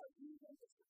Lord, you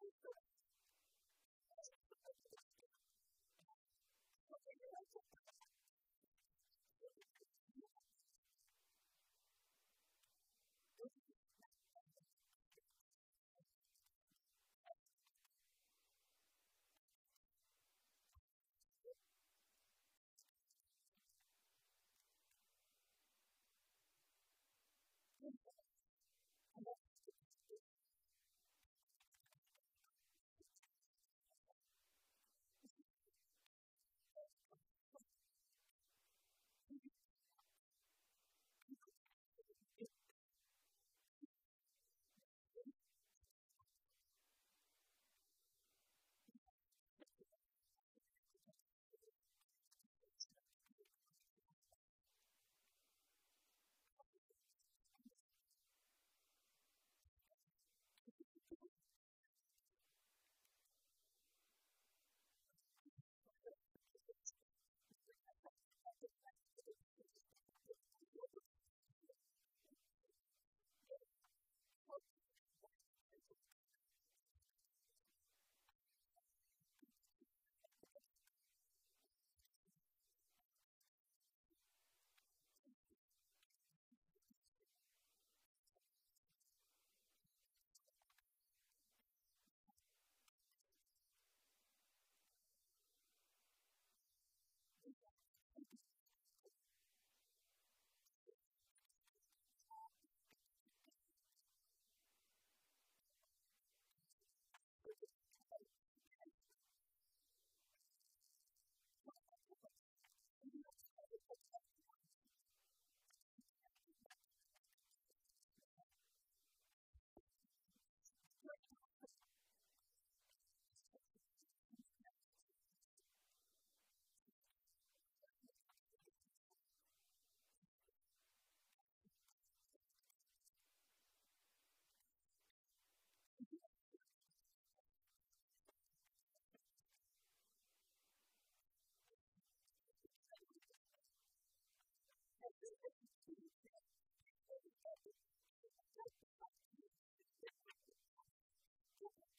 Thank you.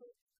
comfort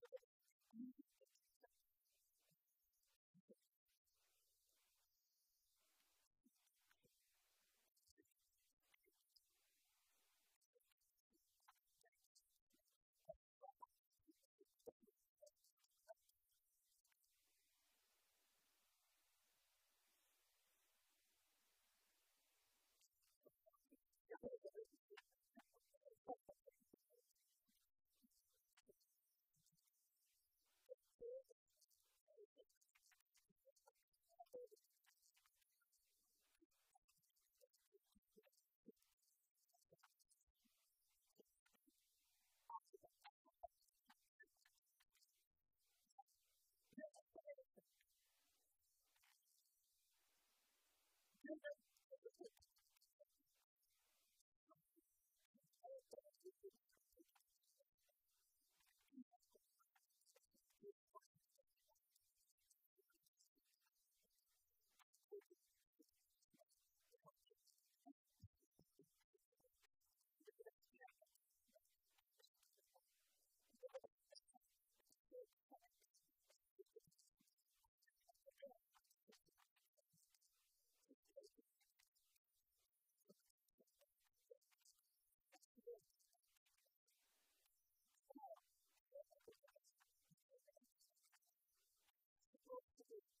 message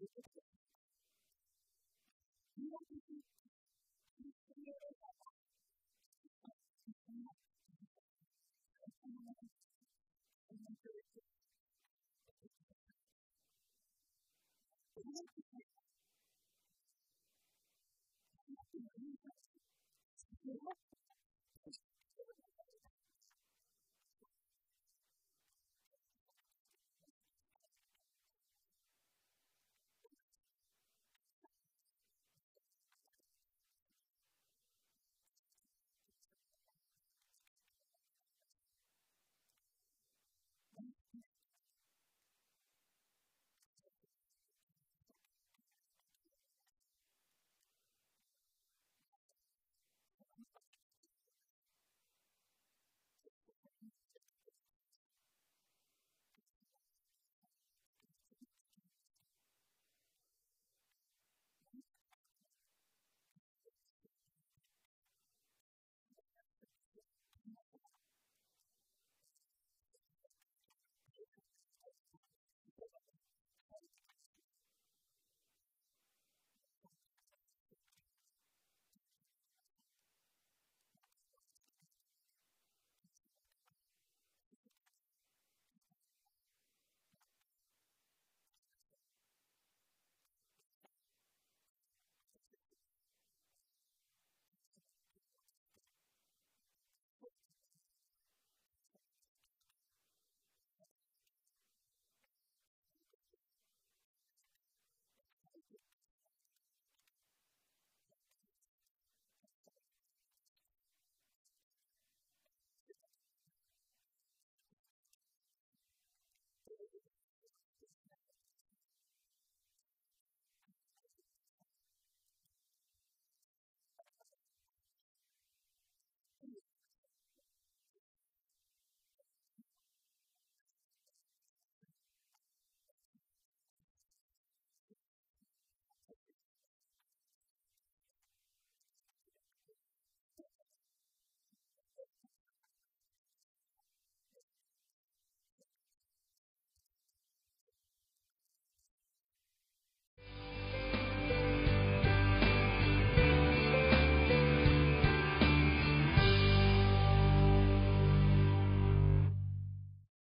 You.